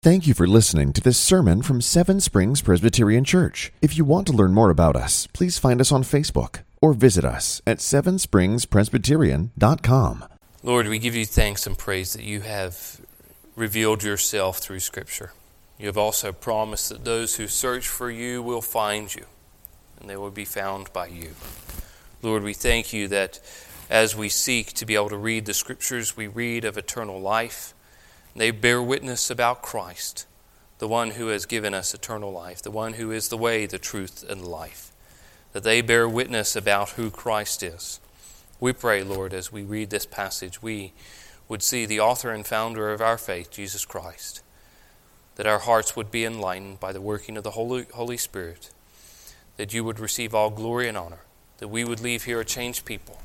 Thank you for listening to this sermon from Seven Springs Presbyterian Church. If you want to learn more about us, please find us on Facebook or visit us at sevenspringspresbyterian.com. Lord, we give you thanks and praise that you have revealed yourself through Scripture. You have also promised that those who search for you will find you, and they will be found by you. Lord, we thank you that as we seek to be able to read the Scriptures, we read of eternal life they bear witness about Christ, the one who has given us eternal life, the one who is the way, the truth, and life. That they bear witness about who Christ is. We pray, Lord, as we read this passage, we would see the author and founder of our faith, Jesus Christ. That our hearts would be enlightened by the working of the Holy, Holy Spirit. That you would receive all glory and honor. That we would leave here a changed people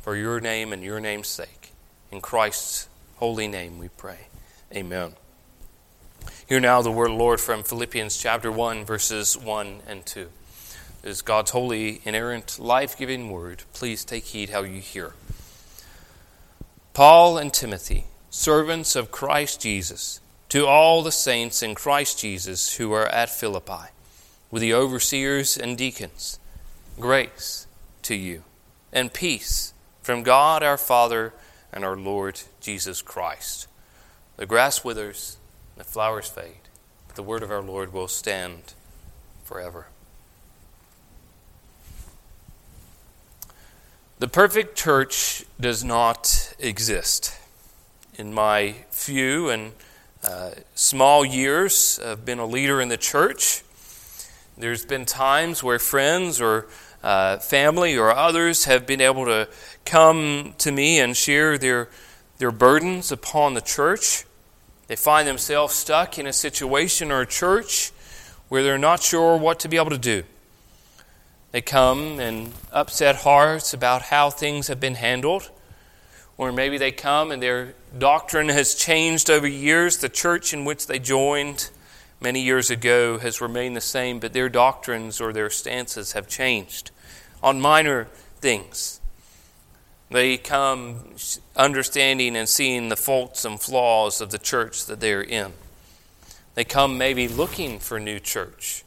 for your name and your name's sake. In Christ's holy name we pray. Amen. Hear now the word Lord from Philippians chapter 1, verses 1 and 2. is God's holy, inerrant, life giving word. Please take heed how you hear. Paul and Timothy, servants of Christ Jesus, to all the saints in Christ Jesus who are at Philippi, with the overseers and deacons, grace to you, and peace from God our Father and our Lord Jesus Christ. The grass withers, the flowers fade, but the word of our Lord will stand forever. The perfect church does not exist. In my few and uh, small years of being a leader in the church, there's been times where friends or uh, family or others have been able to come to me and share their, their burdens upon the church. They find themselves stuck in a situation or a church where they're not sure what to be able to do. They come in upset hearts about how things have been handled. Or maybe they come and their doctrine has changed over years. The church in which they joined many years ago has remained the same, but their doctrines or their stances have changed on minor things. They come understanding and seeing the faults and flaws of the church that they're in. They come maybe looking for a new church.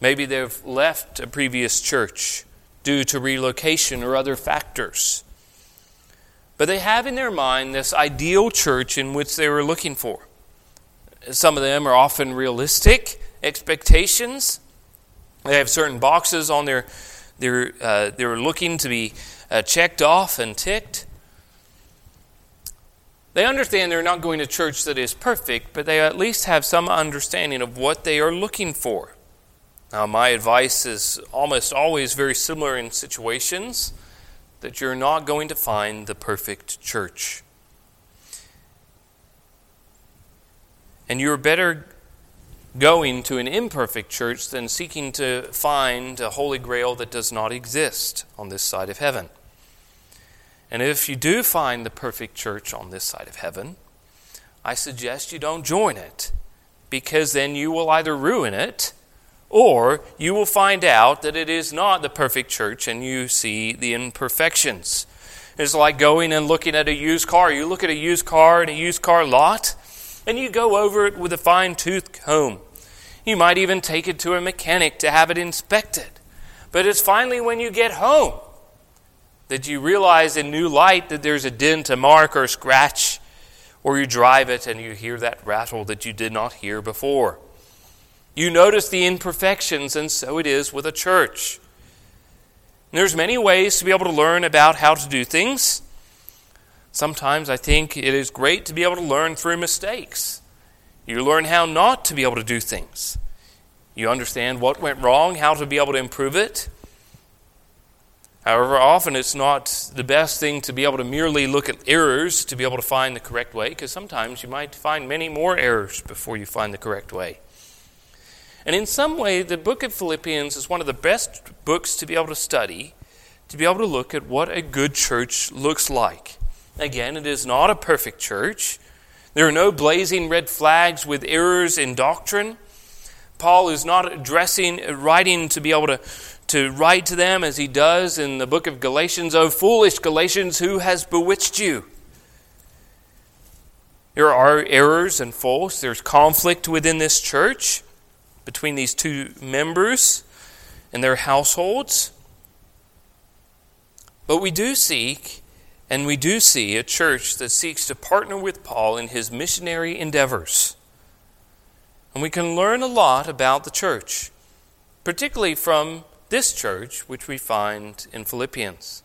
Maybe they've left a previous church due to relocation or other factors. But they have in their mind this ideal church in which they were looking for. Some of them are often realistic expectations. They have certain boxes on their, their uh, they're looking to be uh, checked off and ticked. They understand they're not going to church that is perfect, but they at least have some understanding of what they are looking for. Now, my advice is almost always very similar in situations that you're not going to find the perfect church. And you're better going to an imperfect church than seeking to find a holy grail that does not exist on this side of heaven. And if you do find the perfect church on this side of heaven, I suggest you don't join it because then you will either ruin it or you will find out that it is not the perfect church and you see the imperfections. It's like going and looking at a used car. You look at a used car in a used car lot and you go over it with a fine tooth comb. You might even take it to a mechanic to have it inspected. But it's finally when you get home that you realize in new light that there's a dent, a mark, or a scratch, or you drive it and you hear that rattle that you did not hear before. You notice the imperfections, and so it is with a church. there's many ways to be able to learn about how to do things. Sometimes I think it is great to be able to learn through mistakes. You learn how not to be able to do things. You understand what went wrong, how to be able to improve it. However, often it's not the best thing to be able to merely look at errors to be able to find the correct way, because sometimes you might find many more errors before you find the correct way. And in some way, the book of Philippians is one of the best books to be able to study, to be able to look at what a good church looks like. Again, it is not a perfect church. There are no blazing red flags with errors in doctrine. Paul is not addressing, writing to be able to to write to them as he does in the book of Galatians, O foolish Galatians, who has bewitched you? There are errors and faults. There's conflict within this church between these two members and their households. But we do seek and we do see a church that seeks to partner with Paul in his missionary endeavors. And we can learn a lot about the church, particularly from this church, which we find in Philippians.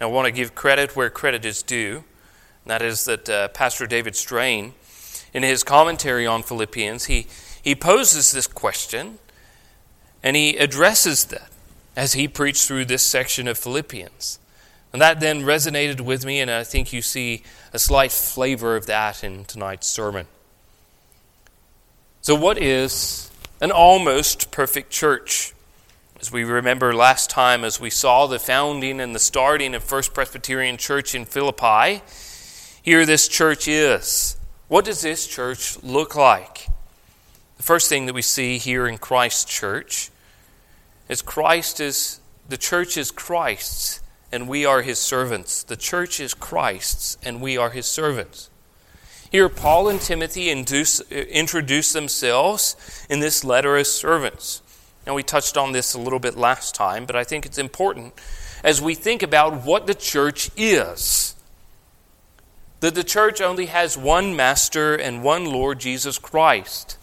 Now, I want to give credit where credit is due. And that is that uh, Pastor David Strain, in his commentary on Philippians, he, he poses this question and he addresses that as he preached through this section of Philippians. And that then resonated with me, and I think you see a slight flavor of that in tonight's sermon. So, what is an almost perfect church? As we remember last time, as we saw the founding and the starting of First Presbyterian Church in Philippi, here this church is. What does this church look like? The first thing that we see here in Christ's church is Christ is the church is Christ's and we are his servants. The church is Christ's and we are his servants. Here, Paul and Timothy induce, introduce themselves in this letter as servants. Now, we touched on this a little bit last time, but I think it's important as we think about what the church is. That the church only has one master and one Lord, Jesus Christ.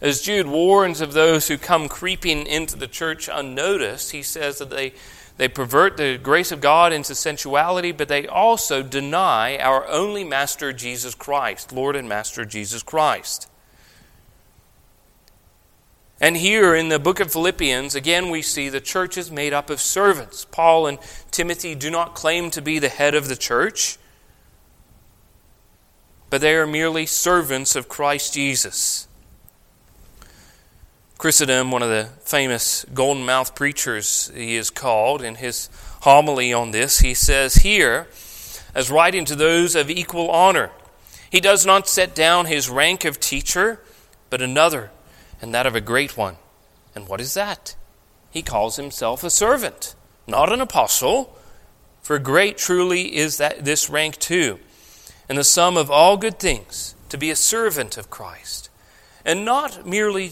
As Jude warns of those who come creeping into the church unnoticed, he says that they, they pervert the grace of God into sensuality, but they also deny our only master, Jesus Christ, Lord and Master Jesus Christ. And here in the book of Philippians, again, we see the church is made up of servants. Paul and Timothy do not claim to be the head of the church, but they are merely servants of Christ Jesus. Chrysostom, one of the famous golden mouth preachers, he is called, in his homily on this, he says here, as writing to those of equal honor, he does not set down his rank of teacher, but another and that of a great one. And what is that? He calls himself a servant, not an apostle, for great truly is that this rank too, and the sum of all good things, to be a servant of Christ, and not merely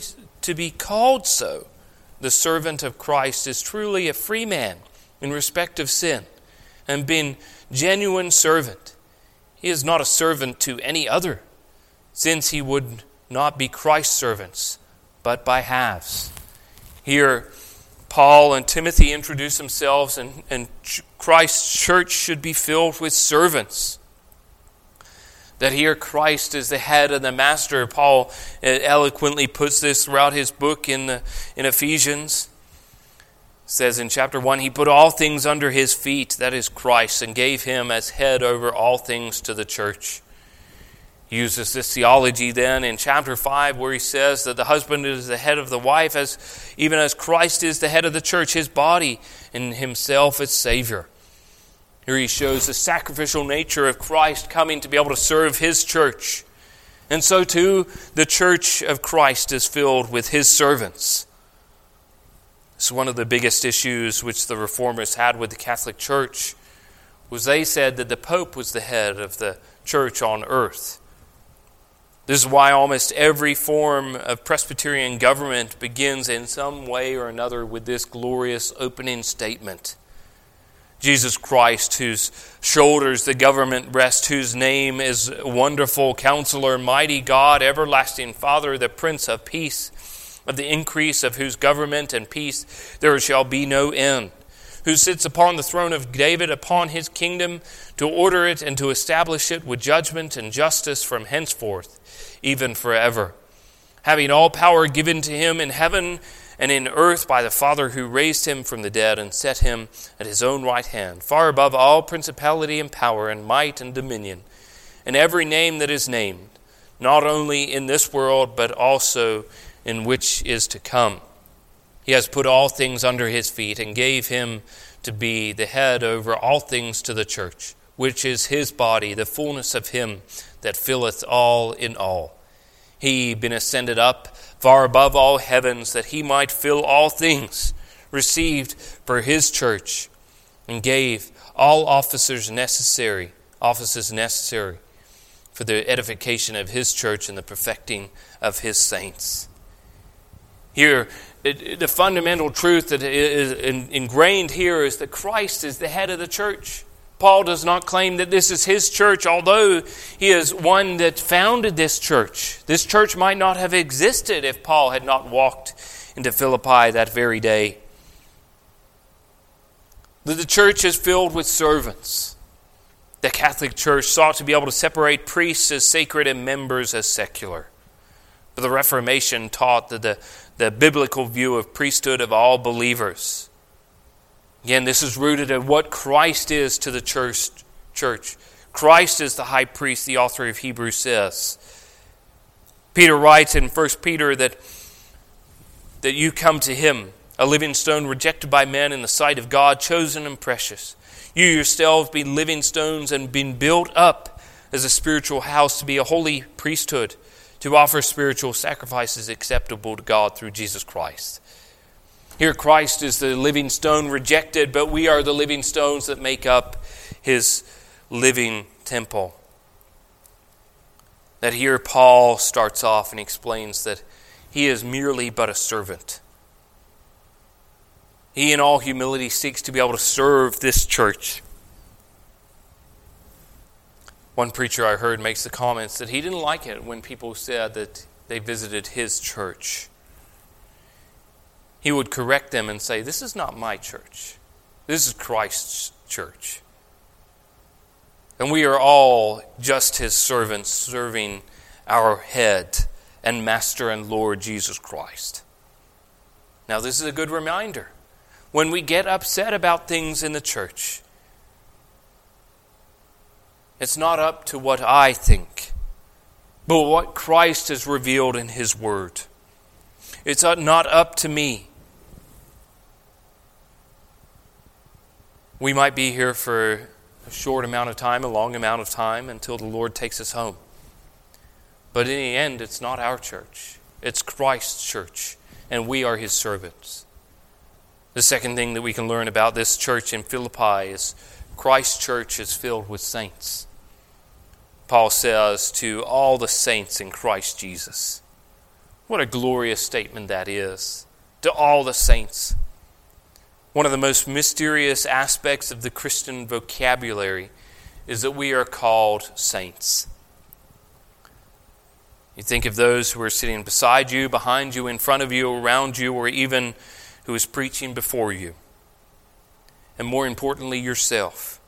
to be called so. The servant of Christ is truly a free man in respect of sin, and being genuine servant. He is not a servant to any other, since he would not be Christ's servants but by halves. Here, Paul and Timothy introduce themselves, and, and Christ's church should be filled with servants. That here Christ is the head and the master. Paul eh, eloquently puts this throughout his book in, the, in Ephesians. says in chapter 1 He put all things under his feet, that is Christ, and gave him as head over all things to the church uses this theology then in chapter 5 where he says that the husband is the head of the wife as even as Christ is the head of the church his body and himself as savior here he shows the sacrificial nature of Christ coming to be able to serve his church. And so too the church of Christ is filled with his servants. It's one of the biggest issues which the reformers had with the Catholic Church was they said that the pope was the head of the church on earth. This is why almost every form of Presbyterian government begins in some way or another with this glorious opening statement. Jesus Christ, whose shoulders the government rests, whose name is Wonderful Counselor, Mighty God, Everlasting Father, the Prince of Peace, of the increase of whose government and peace there shall be no end, who sits upon the throne of David, upon his kingdom, to order it and to establish it with judgment and justice from henceforth even forever. Having all power given to him in heaven and in earth by the Father who raised him from the dead and set him at his own right hand, far above all principality and power and might and dominion, and every name that is named, not only in this world, but also in which is to come. He has put all things under his feet and gave him to be the head over all things to the church, which is his body, the fullness of him that filleth all in all. He being ascended up far above all heavens that he might fill all things, received for his church, and gave all officers necessary, offices necessary for the edification of his church and the perfecting of his saints. Here, the fundamental truth that is ingrained here is that Christ is the head of the church. Paul does not claim that this is his church, although he is one that founded this church. This church might not have existed if Paul had not walked into Philippi that very day. The church is filled with servants. The Catholic Church sought to be able to separate priests as sacred and members as secular. But the Reformation taught that the, the biblical view of priesthood of all believers. Again, this is rooted in what Christ is to the church. church. Christ is the high priest, the author of Hebrews says. Peter writes in 1 Peter that, that you come to him, a living stone rejected by men in the sight of God, chosen and precious. You yourselves be living stones and been built up as a spiritual house to be a holy priesthood, to offer spiritual sacrifices acceptable to God through Jesus Christ. Here, Christ is the living stone rejected, but we are the living stones that make up his living temple. That here, Paul starts off and explains that he is merely but a servant. He, in all humility, seeks to be able to serve this church. One preacher I heard makes the comments that he didn't like it when people said that they visited his church. He would correct them and say, This is not my church. This is Christ's church. And we are all just his servants serving our head and master and Lord Jesus Christ. Now, this is a good reminder when we get upset about things in the church. It's not up to what I think, but what Christ has revealed in His Word. It's not up to me. We might be here for a short amount of time, a long amount of time, until the Lord takes us home. But in the end, it's not our church, it's Christ's church, and we are His servants. The second thing that we can learn about this church in Philippi is Christ's church is filled with saints. Paul says to all the saints in Christ Jesus. What a glorious statement that is. To all the saints. One of the most mysterious aspects of the Christian vocabulary is that we are called saints. You think of those who are sitting beside you, behind you, in front of you, around you, or even who is preaching before you. And more importantly, yourself.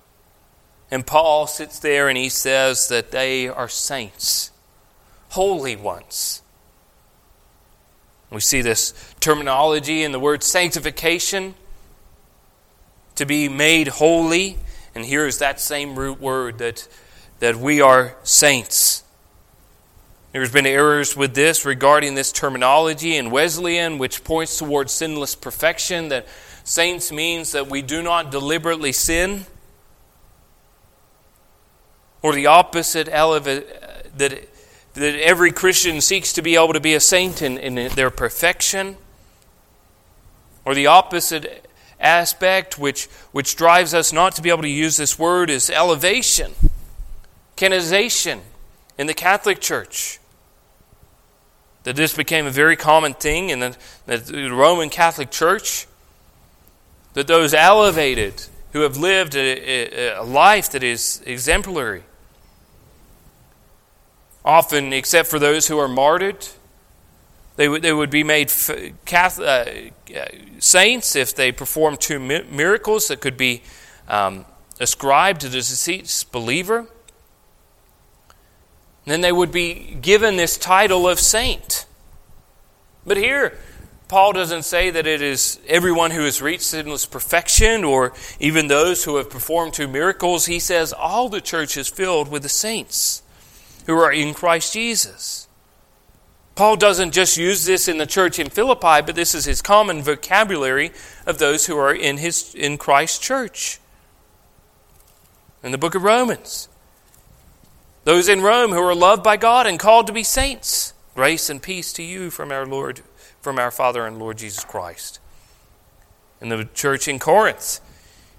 And Paul sits there and he says that they are saints, holy ones. We see this terminology in the word sanctification to be made holy. And here is that same root word that, that we are saints. There's been errors with this regarding this terminology in Wesleyan, which points towards sinless perfection, that saints means that we do not deliberately sin. Or the opposite, uh, that, that every Christian seeks to be able to be a saint in, in their perfection. Or the opposite aspect, which, which drives us not to be able to use this word, is elevation, canonization in the Catholic Church that this became a very common thing in the, the Roman Catholic Church. That those elevated who have lived a, a, life that is exemplary, often, except for those who are martyred, they would, they would be made Catholic, uh, uh, saints if they performed two miracles that could be um, ascribed to the deceased believer then they would be given this title of saint. But here, Paul doesn't say that it is everyone who has reached sinless perfection or even those who have performed two miracles. He says all the church is filled with the saints who are in Christ Jesus. Paul doesn't just use this in the church in Philippi, but this is his common vocabulary of those who are in, his, in Christ's church. In the book of Romans, those in Rome who are loved by God and called to be saints. Grace and peace to you from our Lord, from our Father and Lord Jesus Christ. In the church in Corinth,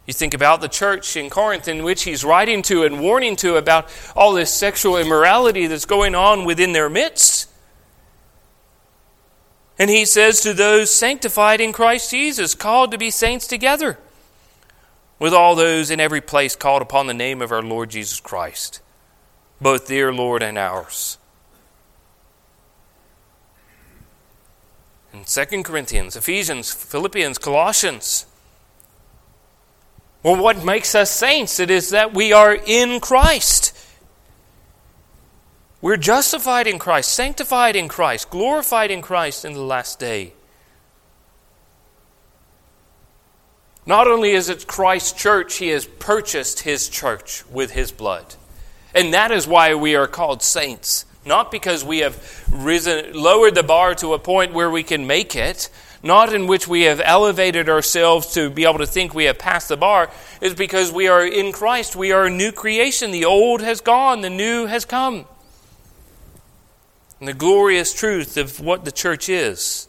You think about the church in Corinth in which he's writing to and warning to about all this sexual immorality that's going on within their midst. And he says to those sanctified in Christ Jesus, called to be saints together, with all those in every place called upon the name of our Lord Jesus Christ, both their Lord and ours. In 2 Corinthians, Ephesians, Philippians, Colossians, well, what makes us saints? It is that we are in Christ. We're justified in Christ, sanctified in Christ, glorified in Christ in the last day. Not only is it Christ's church, He has purchased His church with His blood. And that is why we are called saints. Not because we have risen, lowered the bar to a point where we can make it, not in which we have elevated ourselves to be able to think we have passed the bar, is because we are in Christ. We are a new creation. The old has gone, the new has come. And the glorious truth of what the church is.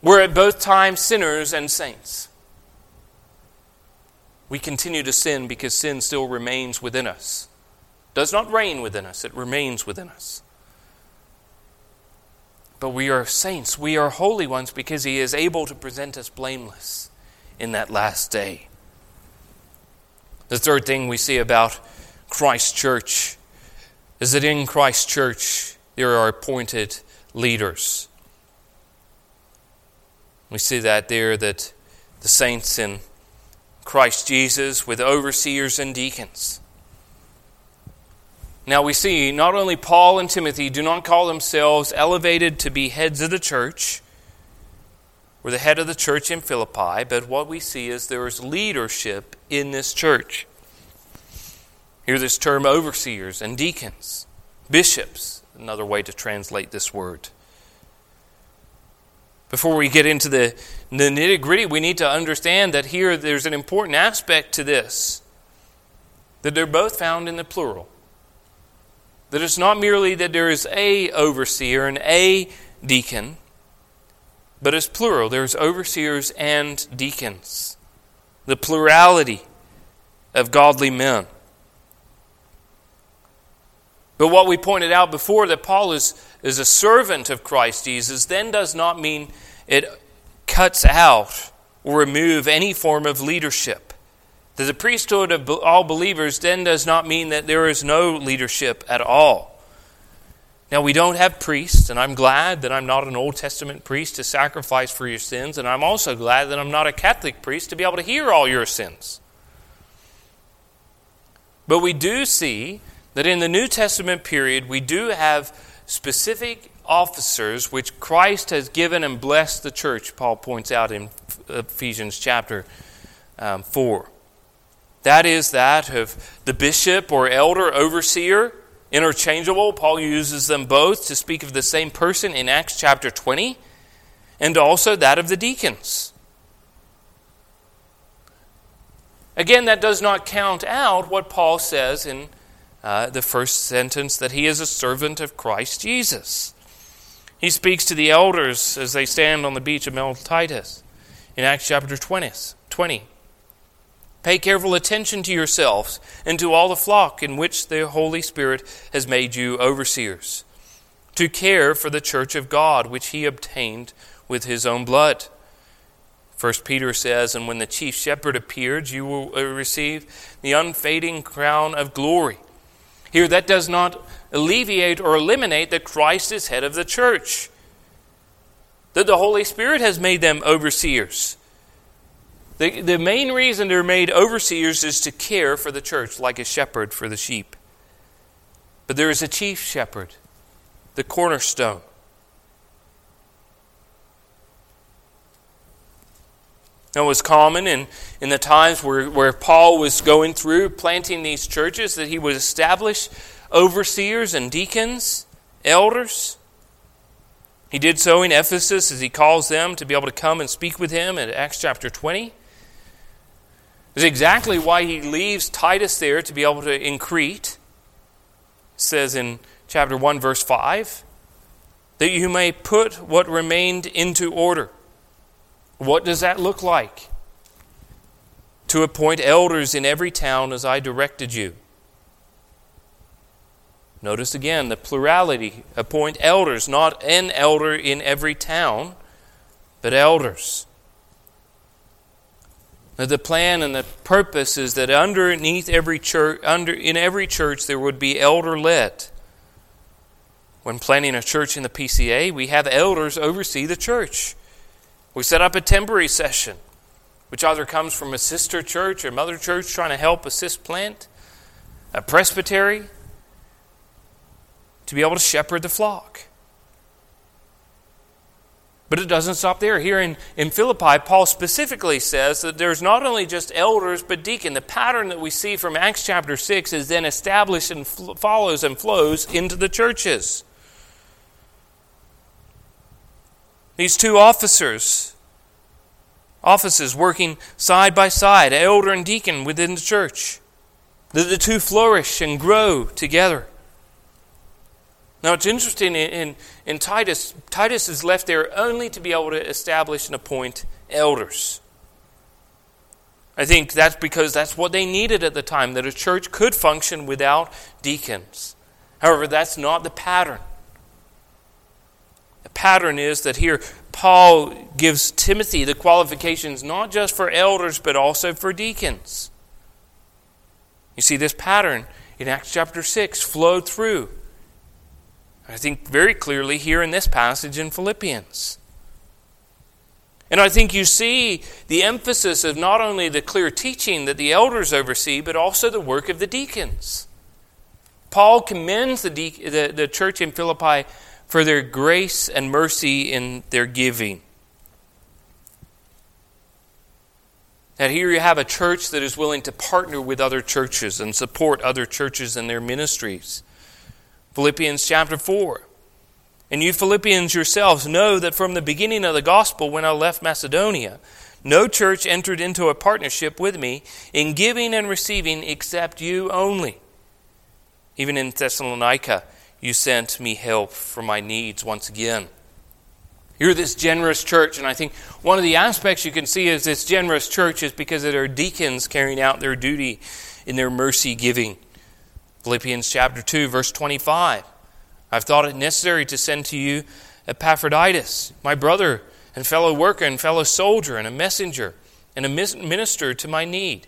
We're at both times sinners and saints. We continue to sin because sin still remains within us. Does not reign within us, it remains within us. But we are saints, we are holy ones because He is able to present us blameless in that last day. The third thing we see about Christ's church is that in Christ's church there are appointed leaders. We see that there that the saints in Christ Jesus with overseers and deacons. Now we see not only Paul and Timothy do not call themselves elevated to be heads of the church, or the head of the church in Philippi, but what we see is there is leadership in this church. Hear this term overseers and deacons, bishops, another way to translate this word. Before we get into the, the nitty gritty, we need to understand that here there's an important aspect to this that they're both found in the plural. That it's not merely that there is a overseer and a deacon, but it's plural. There's overseers and deacons. The plurality of godly men. But what we pointed out before that Paul is, is a servant of Christ Jesus then does not mean it cuts out or remove any form of leadership. That the priesthood of all believers then does not mean that there is no leadership at all. Now, we don't have priests, and I'm glad that I'm not an Old Testament priest to sacrifice for your sins, and I'm also glad that I'm not a Catholic priest to be able to hear all your sins. But we do see that in the New Testament period, we do have specific officers which Christ has given and blessed the church, Paul points out in Ephesians chapter um, 4. That is that of the bishop or elder overseer, interchangeable. Paul uses them both to speak of the same person in Acts chapter 20, and also that of the deacons. Again, that does not count out what Paul says in uh, the first sentence that he is a servant of Christ Jesus. He speaks to the elders as they stand on the beach of Miletus in Acts chapter 20. 20. Pay careful attention to yourselves and to all the flock in which the Holy Spirit has made you overseers, to care for the church of God, which he obtained with his own blood. First Peter says, And when the chief shepherd appeared, you will receive the unfading crown of glory. Here, that does not alleviate or eliminate that Christ is head of the church, that the Holy Spirit has made them overseers. The, the main reason they're made overseers is to care for the church, like a shepherd for the sheep. But there is a chief shepherd, the cornerstone. It was common in, in the times where, where Paul was going through planting these churches that he would establish overseers and deacons, elders. He did so in Ephesus as he calls them to be able to come and speak with him in Acts chapter 20 This is exactly why he leaves Titus there to be able to in Crete. Says in chapter 1, verse 5, that you may put what remained into order. What does that look like? to appoint elders in every town as I directed you. Notice again the plurality appoint elders, not an elder in every town, but elders. Now, the plan and the purpose is that underneath every church, under, in every church, there would be elder led. When planning a church in the PCA, we have elders oversee the church. We set up a temporary session, which either comes from a sister church or mother church trying to help assist plant, a presbytery, to be able to shepherd the flock. But it doesn't stop there. Here in, in Philippi, Paul specifically says that there's not only just elders, but deacon. The pattern that we see from Acts chapter 6 is then established and fl- follows and flows into the churches. These two officers, offices working side by side, elder and deacon within the church, that the two flourish and grow together. Now it's interesting in, in, in, Titus, Titus is left there only to be able to establish and appoint elders. I think that's because that's what they needed at the time, that a church could function without deacons. However, that's not the pattern. Pattern is that here Paul gives Timothy the qualifications not just for elders, but also for deacons. You see, this pattern in Acts chapter 6 flowed through I think very clearly here in this passage in Philippians. And I think you see the emphasis of not only the clear teaching that the elders oversee, but also the work of the deacons. Paul commends the, de- the, the church in Philippi for their grace and mercy in their giving. That here you have a church that is willing to partner with other churches and support other churches in their ministries. Philippians chapter 4. And you Philippians yourselves know that from the beginning of the gospel, when I left Macedonia, no church entered into a partnership with me in giving and receiving except you only. Even in Thessalonica, you sent me help for my needs once again. You're this generous church, and I think one of the aspects you can see is this generous church is because of their deacons carrying out their duty in their mercy giving. Philippians chapter 2, verse 25. I've thought it necessary to send to you Epaphroditus, my brother and fellow worker and fellow soldier, and a messenger and a minister to my need.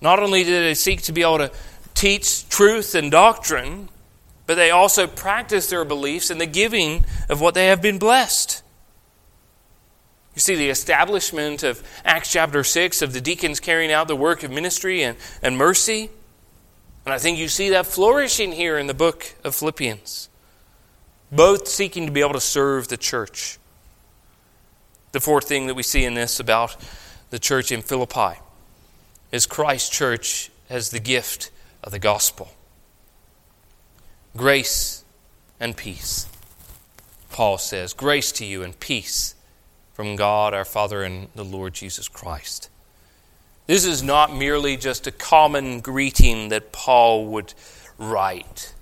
Not only did they seek to be able to teach truth and doctrine, but they also practice their beliefs in the giving of what they have been blessed. You see the establishment of Acts chapter 6 of the deacons carrying out the work of ministry and, and mercy. And I think you see that flourishing here in the book of Philippians. Both seeking to be able to serve the church. The fourth thing that we see in this about the church in Philippi is Christ's church as the gift of the gospel. Grace and peace. Paul says, Grace to you and peace from God our Father and the Lord Jesus Christ. This is not merely just a common greeting that Paul would write.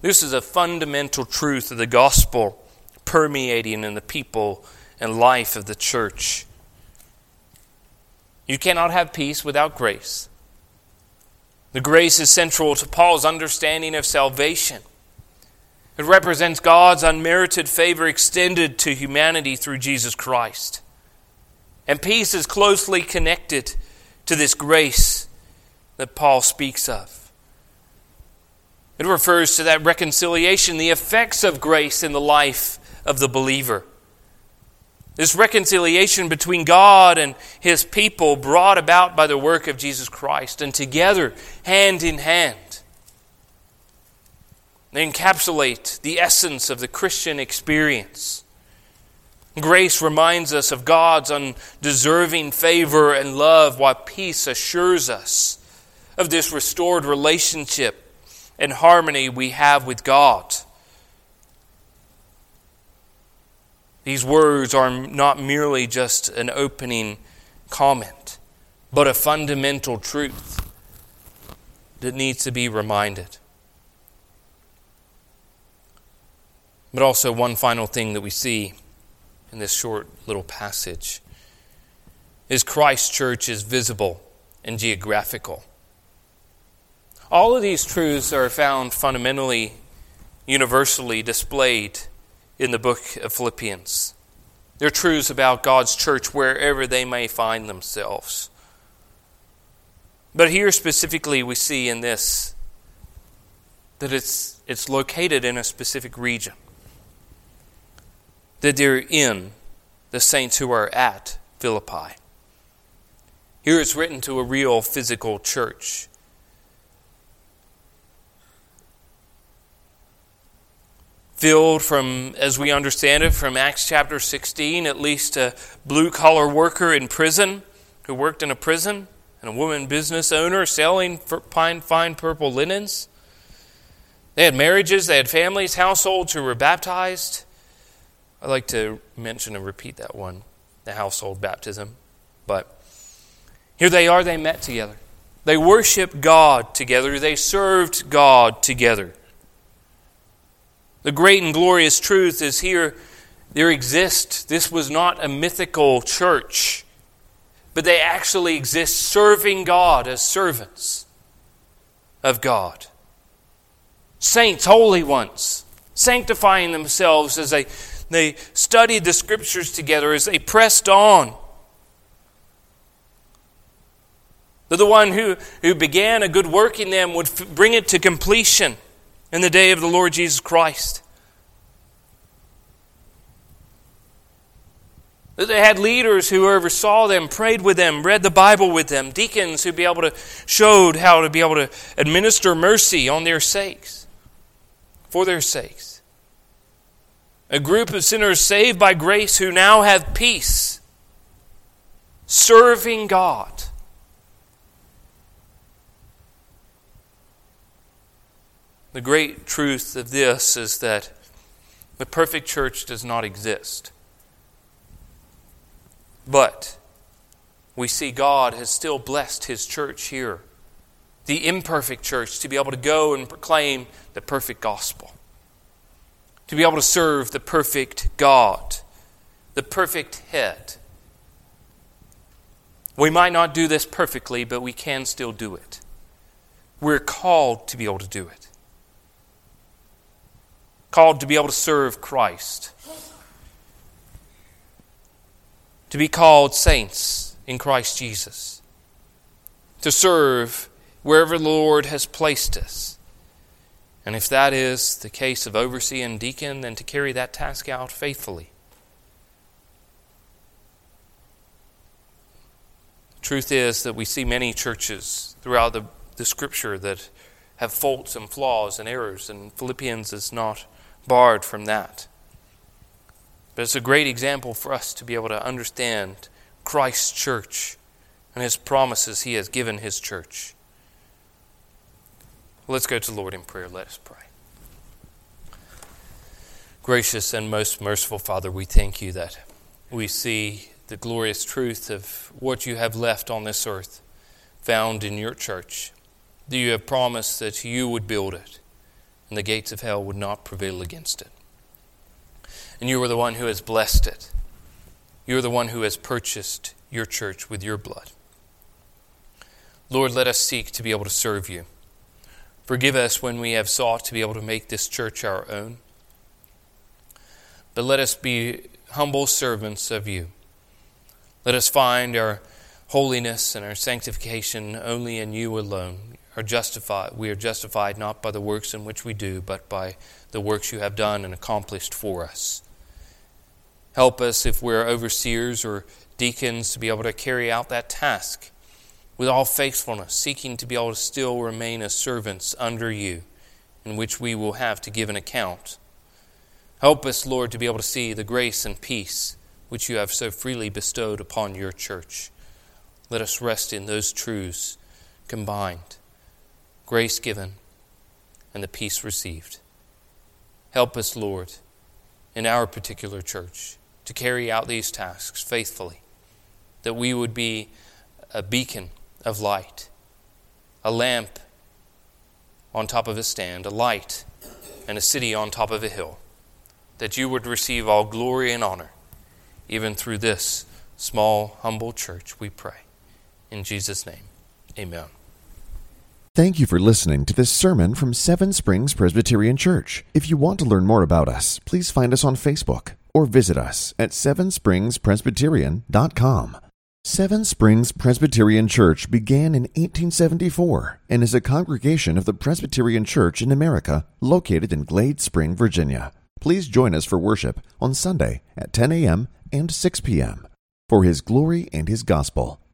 This is a fundamental truth of the gospel permeating in the people and life of the church. You cannot have peace without grace. The grace is central to Paul's understanding of salvation. It represents God's unmerited favor extended to humanity through Jesus Christ. And peace is closely connected to this grace that Paul speaks of. It refers to that reconciliation, the effects of grace in the life of the believer. This reconciliation between God and his people brought about by the work of Jesus Christ, and together, hand in hand, they encapsulate the essence of the Christian experience. Grace reminds us of God's undeserving favor and love, while peace assures us of this restored relationship and harmony we have with God. These words are not merely just an opening comment, but a fundamental truth that needs to be reminded. But also, one final thing that we see in this short little passage is Christ Church is visible and geographical. All of these truths are found fundamentally, universally displayed in the book of Philippians. They're truths about God's church wherever they may find themselves. But here specifically, we see in this that it's, it's located in a specific region, that they're in the saints who are at Philippi. Here it's written to a real physical church. Filled from, as we understand it, from Acts chapter 16, at least a blue collar worker in prison who worked in a prison, and a woman business owner selling fine, fine purple linens. They had marriages, they had families, households who were baptized. I like to mention and repeat that one the household baptism. But here they are, they met together. They worshiped God together, they served God together. The great and glorious truth is here there exists. This was not a mythical church, but they actually exist serving God as servants of God. Saints, holy ones, sanctifying themselves as they, they studied the scriptures together, as they pressed on That the one who, who began a good work in them would f- bring it to completion in the day of the Lord Jesus Christ. They had leaders who oversaw them, prayed with them, read the Bible with them, deacons who be able to showed how to be able to administer mercy on their sakes, for their sakes. A group of sinners saved by grace who now have peace, serving God The great truth of this is that the perfect church does not exist. But we see God has still blessed His church here, the imperfect church, to be able to go and proclaim the perfect gospel, to be able to serve the perfect God, the perfect head. We might not do this perfectly, but we can still do it. We're called to be able to do it called to be able to serve Christ, to be called saints in Christ Jesus, to serve wherever the Lord has placed us. And if that is the case of overseer and deacon, then to carry that task out faithfully. truth is that we see many churches throughout the, the scripture that have faults and flaws and errors, and Philippians is not barred from that. But it's a great example for us to be able to understand Christ's church and his promises he has given his church. Let's go to the Lord in prayer. Let us pray. Gracious and most merciful Father, we thank you that we see the glorious truth of what you have left on this earth found in your church. That you have promised that you would build it and the gates of hell would not prevail against it. And you are the one who has blessed it. You are the one who has purchased your church with your blood. Lord, let us seek to be able to serve you. Forgive us when we have sought to be able to make this church our own. But let us be humble servants of you. Let us find our holiness and our sanctification only in you alone are justified we are justified not by the works in which we do but by the works you have done and accomplished for us. Help us if we're overseers or deacons to be able to carry out that task with all faithfulness seeking to be able to still remain as servants under you in which we will have to give an account. Help us lord to be able to see the grace and peace which you have so freely bestowed upon your church. Let us rest in those truths combined grace given, and the peace received. Help us, Lord, in our particular church to carry out these tasks faithfully, that we would be a beacon of light, a lamp on top of a stand, a light, and a city on top of a hill, that you would receive all glory and honor, even through this small, humble church, we pray. In Jesus' name, amen. Thank you for listening to this sermon from Seven Springs Presbyterian Church. If you want to learn more about us, please find us on Facebook or visit us at sevenspringspresbyterian.com. Seven Springs Presbyterian Church began in 1874 and is a congregation of the Presbyterian Church in America located in Glade Spring, Virginia. Please join us for worship on Sunday at 10 a.m. and 6 p.m. For His glory and His gospel.